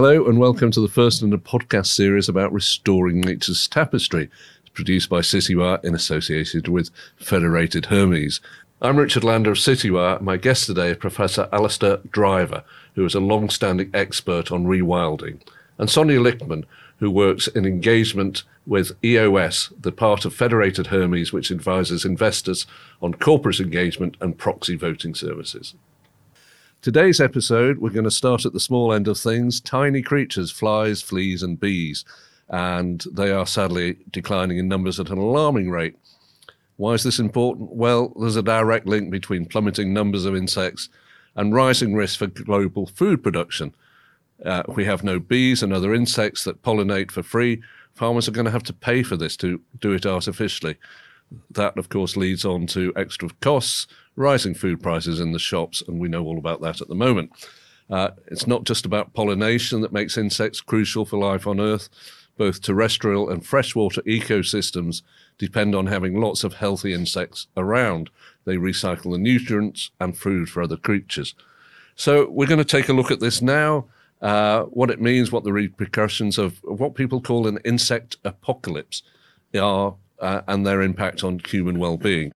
Hello, and welcome to the first in a podcast series about restoring nature's tapestry. It's produced by Citywire in association with Federated Hermes. I'm Richard Lander of Citywire. My guest today is Professor Alastair Driver, who is a long standing expert on rewilding, and Sonya Likhtman, who works in engagement with EOS, the part of Federated Hermes which advises investors on corporate engagement and proxy voting services. Today's episode, we're going to start at the small end of things tiny creatures, flies, fleas, and bees. And they are sadly declining in numbers at an alarming rate. Why is this important? Well, there's a direct link between plummeting numbers of insects and rising risk for global food production. Uh, we have no bees and other insects that pollinate for free. Farmers are going to have to pay for this to do it artificially. That, of course, leads on to extra costs, rising food prices in the shops, and we know all about that at the moment. Uh, it's not just about pollination that makes insects crucial for life on Earth. Both terrestrial and freshwater ecosystems depend on having lots of healthy insects around. They recycle the nutrients and food for other creatures. So we're going to take a look at this now, uh, what it means, what the repercussions of what people call an insect apocalypse are, uh, and their impact on human well-being.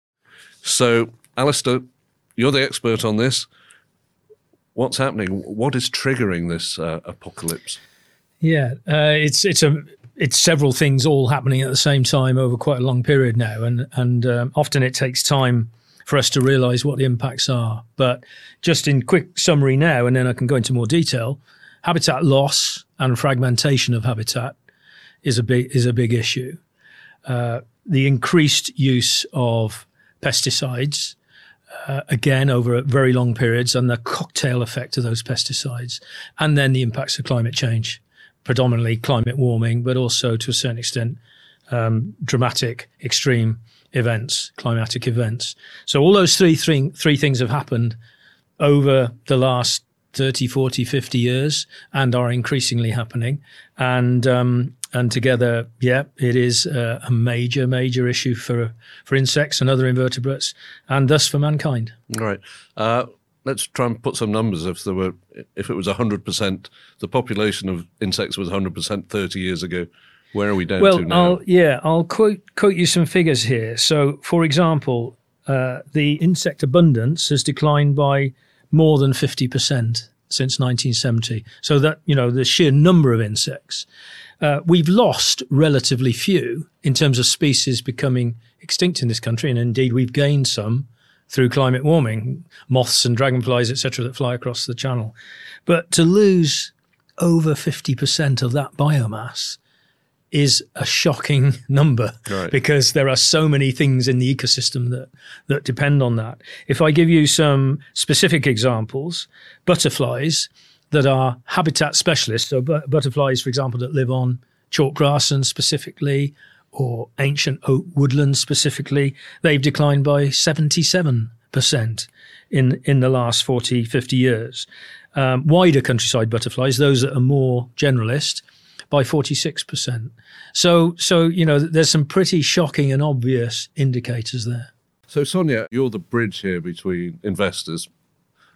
So, Alastair, you're the expert on this. What's happening? What is triggering this uh, apocalypse? Yeah, uh, it's it's a it's several things all happening at the same time over quite a long period now, and and um, often it takes time for us to realise what the impacts are. But just in quick summary now, and then I can go into more detail. Habitat loss and fragmentation of habitat is a big is a big issue. Uh, the increased use of pesticides, uh, again over very long periods, and the cocktail effect of those pesticides, and then the impacts of climate change predominantly climate warming, but also to a certain extent um, dramatic, extreme events, climatic events. So all those three, three, three things have happened over the last 30, 40, 50 years and are increasingly happening. And um, and together, yeah, it is uh, a major, major issue for for insects and other invertebrates, and thus for mankind. Right. Uh, let's try and put some numbers. If there were, if it was hundred percent, the population of insects was hundred percent thirty years ago. Where are we down well, to now? I'll, yeah, I'll quote quote you some figures here. So, for example, uh, the insect abundance has declined by more than fifty percent since 1970. So that you know the sheer number of insects, uh, we've lost relatively few in terms of species becoming extinct in this country, and indeed we've gained some through climate warming, moths and dragonflies, etc., that fly across the channel. But to lose over 50% of that biomass is a shocking number Right. because there are so many things in the ecosystem that, that depend on that. If I give you some specific examples, butterflies that are habitat specialists, so bu- butterflies, for example, that live on chalk grasslands specifically, or ancient oak woodlands specifically, they've declined by 77% in, in the last 40, 50 years. Um, wider countryside butterflies, those that are more generalist, by 46%. So, so, you know, there's some pretty shocking and obvious indicators there. So, Sonya, you're the bridge here between investors,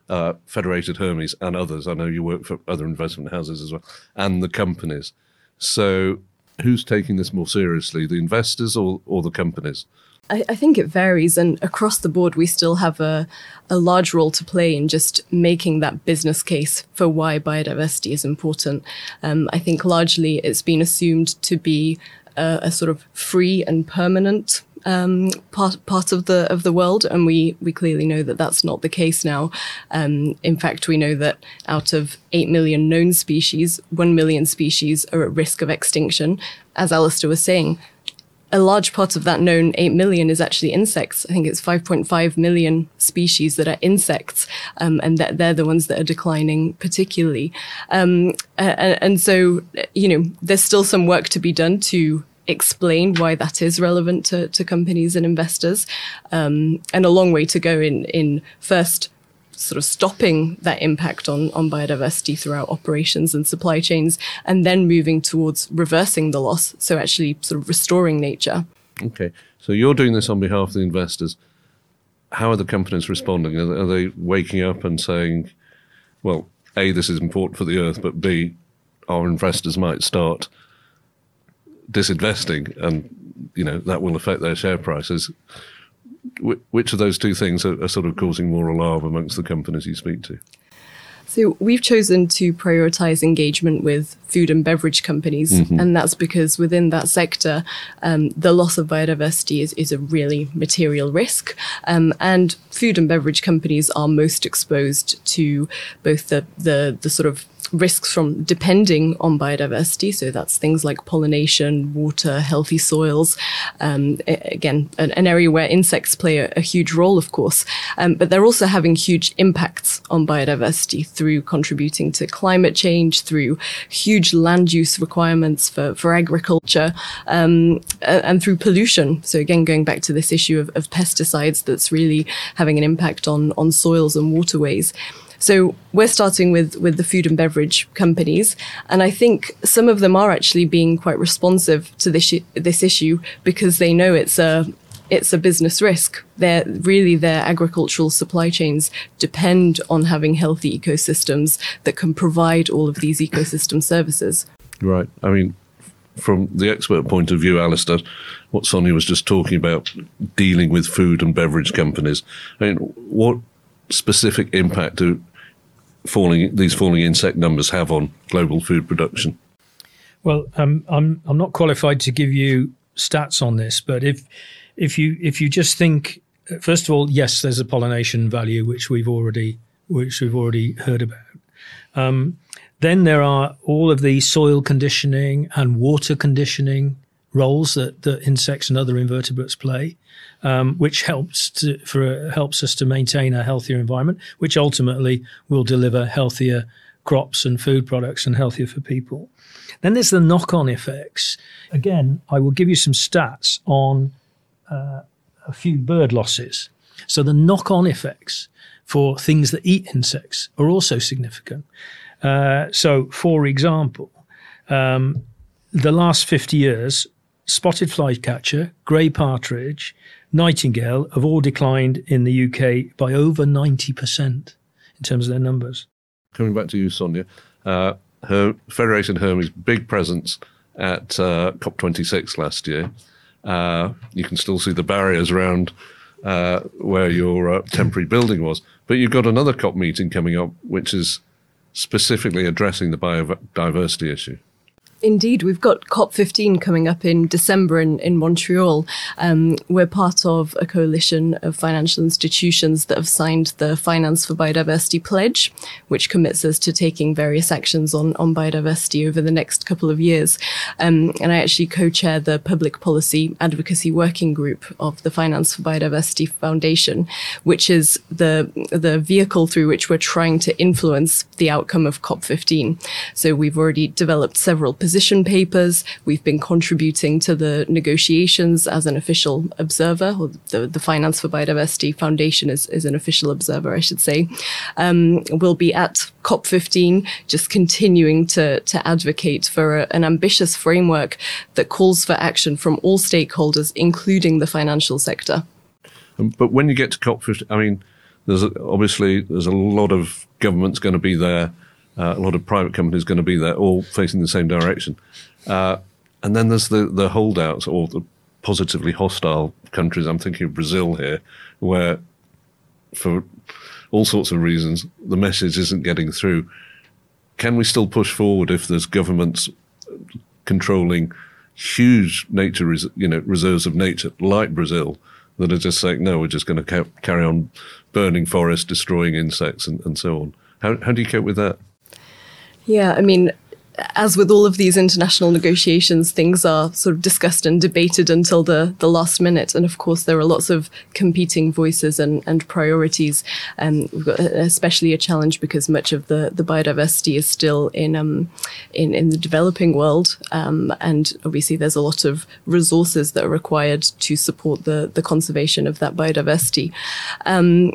uh, Federated Hermes, and others. I know you work for other investment houses as well, and the companies. So, who's taking this more seriously, the investors or, or the companies? I, I think it varies, and across the board, we still have a, a large role to play in just making that business case for why biodiversity is important. Um, I think largely it's been assumed to be a, a sort of free and permanent um, part part of the of the world, and we we clearly know that that's not the case now. Um, in fact, we know that out of eight million known species, one million species are at risk of extinction. As Alistair was saying, a large part of that known 8 million is actually insects. I think it's 5.5 million species that are insects, um, and that they're the ones that are declining particularly. Um, and, and so, you know, there's still some work to be done to explain why that is relevant to, to companies and investors, um, and a long way to go in in first sort of stopping that impact on, on biodiversity throughout operations and supply chains, and then moving towards reversing the loss. So actually sort of restoring nature. Okay. So, you're doing this on behalf of the investors. How are the companies responding? Are, are they waking up and saying, well, A, this is important for the earth, but B, our investors might start disinvesting, and you know that will affect their share prices. which of those two things are, are sort of causing more alarm amongst the companies you speak to? So we've chosen to prioritize engagement with food and beverage companies, mm-hmm. and that's because within that sector, um, the loss of biodiversity is, is a really material risk. Um, and food and beverage companies are most exposed to both the the, the sort of risks from depending on biodiversity. So that's things like pollination, water, healthy soils. Um, again, an, an, area where insects play a, a huge role, of course. Um, but they're also having huge impacts on biodiversity through contributing to climate change, through huge land use requirements for, for agriculture, um, and through pollution. So again, going back to this issue of, of pesticides that's really having an impact on, on soils and waterways. So we're starting with with the food and beverage companies, and I think some of them are actually being quite responsive to this this issue because they know it's a it's a business risk. They're really their agricultural supply chains depend on having healthy ecosystems that can provide all of these ecosystem services. Right. I mean, from the expert point of view, Alastair, what Sonya was just talking about, dealing with food and beverage companies. I mean, what specific impact do falling these falling insect numbers have on global food production? Well, um, I'm I'm not qualified to give you stats on this, but if if you if you just think first of all, yes, there's a pollination value which we've already which we've already heard about. Um, then there are all of the soil conditioning and water conditioning roles that, that insects and other invertebrates play, um, which helps to, for helps us to maintain a healthier environment, which ultimately will deliver healthier crops and food products and healthier for people. Then there's the knock-on effects. Again, I will give you some stats on uh, a few bird losses. So the knock-on effects for things that eat insects are also significant. Uh, so, for example, um, the last 50 years, spotted flycatcher, grey partridge, nightingale have all declined in the UK by over 90% in terms of their numbers. Coming back to you, Sonya, uh, her Federated Hermes big presence at uh, COP26 last year. Uh, you can still see the barriers around uh, where your uh, temporary building was, but you've got another COP meeting coming up, which is specifically addressing the biodiversity issue. Indeed, we've got COP15 coming up in December in, in Montreal. Um, we're part of a coalition of financial institutions that have signed the Finance for Biodiversity Pledge, which commits us to taking various actions on, on biodiversity over the next couple of years. Um, and I actually co chair the Public Policy Advocacy Working Group of the Finance for Biodiversity Foundation, which is the, the vehicle through which we're trying to influence the outcome of COP15. So we've already developed several position papers. We've been contributing to the negotiations as an official observer, or the, the Finance for Biodiversity Foundation is, is an official observer, I should say. Um, we'll be at COP15, just continuing to, to advocate for a, an ambitious framework that calls for action from all stakeholders, including the financial sector. Um, but when you get to COP15, I mean, there's obviously there's a lot of governments going to be there uh, a lot of private companies going to be there, all facing the same direction. Uh, and then there's the, the holdouts or the positively hostile countries. I'm thinking of Brazil here, where for all sorts of reasons the message isn't getting through. Can we still push forward if there's governments controlling huge nature, res- you know, reserves of nature like Brazil that are just saying no, we're just going to ca- carry on burning forests, destroying insects, and, and so on? How, how do you cope with that? Yeah, I mean, as with all of these international negotiations, things are sort of discussed and debated until the, the last minute. And of course, there are lots of competing voices and, and priorities. Um, we've got especially a challenge because much of the, the biodiversity is still in, um, in, in the developing world. Um, and obviously, there's a lot of resources that are required to support the, the conservation of that biodiversity. Um,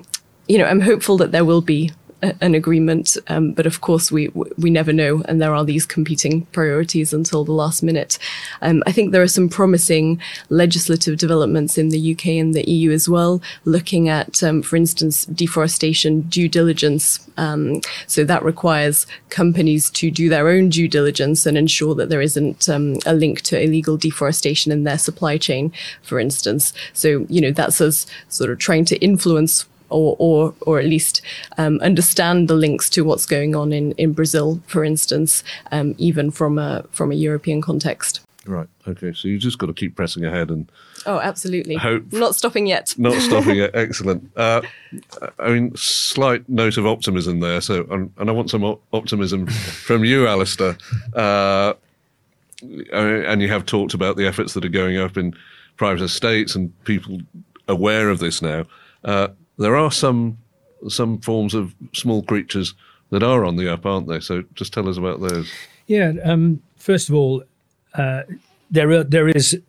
you know, I'm hopeful that there will be an agreement. Um, but of course, we we never know, and there are these competing priorities until the last minute. Um, I think there are some promising legislative developments in the UK and the EU as well, looking at, um, for instance, deforestation due diligence. Um, so that requires companies to do their own due diligence and ensure that there isn't um, a link to illegal deforestation in their supply chain, for instance. So you know that's us sort of trying to influence or or or at least um, understand the links to what's going on in in Brazil, for instance, um, even from a from a European context. Right. Okay. So you just got to keep pressing ahead and. Oh, absolutely. Hope not stopping yet. Not stopping yet. Excellent. Uh, I mean, slight note of optimism there. So, and, and I want some optimism from you, Alastair. Uh, and you have talked about the efforts that are going up in private estates and people aware of this now. Uh, there are some some forms of small creatures that are on the up, aren't they? So just tell us about those. Yeah. Um, first of all, uh, there are, there is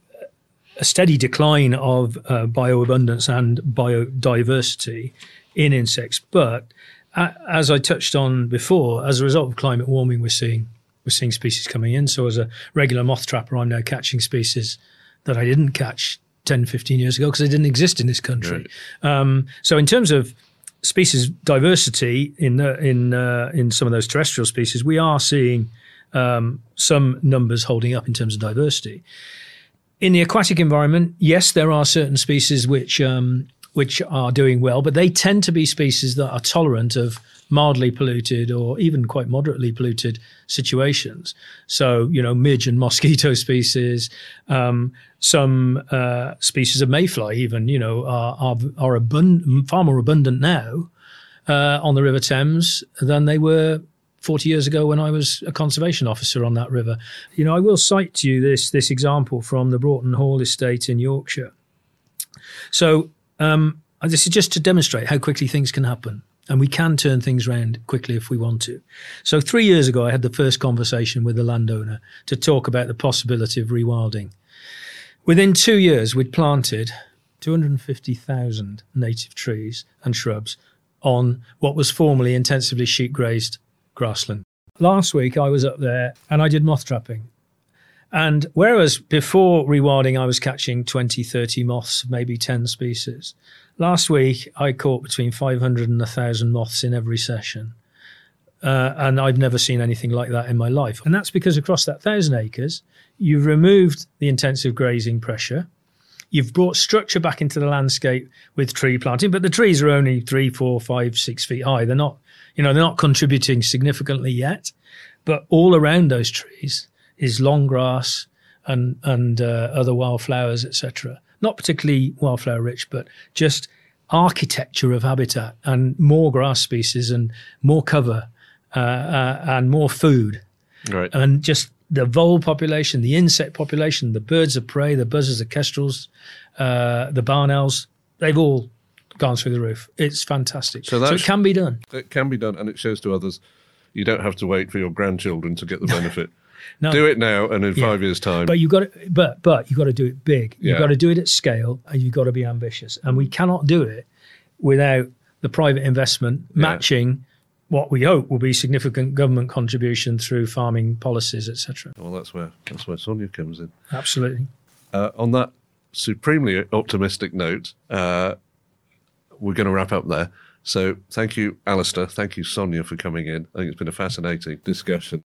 a steady decline of uh, bioabundance and biodiversity in insects, but as I touched on before, as a result of climate warming, we're seeing we're seeing species coming in. So as a regular moth trapper, I'm now catching species that I didn't catch 10, 15 years ago because they didn't exist in this country. Right. Um, so in terms of species diversity in the, in uh, in some of those terrestrial species, we are seeing um, some numbers holding up in terms of diversity. In the aquatic environment, yes, there are certain species which um, which are doing well, but they tend to be species that are tolerant of mildly polluted or even quite moderately polluted situations. So, you know, midge and mosquito species, um, some uh, species of mayfly, even, you know, are, are, are abund- far more abundant now uh, on the River Thames than they were 40 years ago when I was a conservation officer on that river. You know, I will cite to you this, this example from the Broughton Hall estate in Yorkshire. So, um, this is just to demonstrate how quickly things can happen and we can turn things around quickly if we want to. So, three years ago, I had the first conversation with the landowner to talk about the possibility of rewilding. Within two years, we'd planted 250,000 native trees and shrubs on what was formerly intensively sheep grazed grassland. Last week, I was up there and I did moth trapping. And whereas before rewilding, I was catching 20, 30 moths, maybe 10 species, Last week, I caught between 500 and 1,000 moths in every session. Uh, and I've never seen anything like that in my life. And that's because across that 1,000 acres, you've removed the intensive grazing pressure. You've brought structure back into the landscape with tree planting, but the trees are only three, four, five, six feet high. They're not, you know, they're not contributing significantly yet. But all around those trees is long grass and and uh, other wildflowers, etc not particularly wildflower rich, but just architecture of habitat and more grass species and more cover uh, uh, and more food. Right. And just the vole population, the insect population, the birds of prey, the buzzards, the kestrels, uh, the barn owls, they've all gone through the roof. It's fantastic. So, so it can be done. It can be done, and it shows to others. You don't have to wait for your grandchildren to get the benefit. No. Do it now, and in yeah. five years' time. But you got to, but but you got to do it big. You yeah. got to do it at scale, and you've got to be ambitious. And we cannot do it without the private investment matching yeah. what we hope will be significant government contribution through farming policies, etc. Well, that's where that's where Sonya comes in. Absolutely. Uh, on that supremely optimistic note, uh, we're going to wrap up there. So thank you, Alastair. Thank you, Sonya, for coming in. I think it's been a fascinating discussion.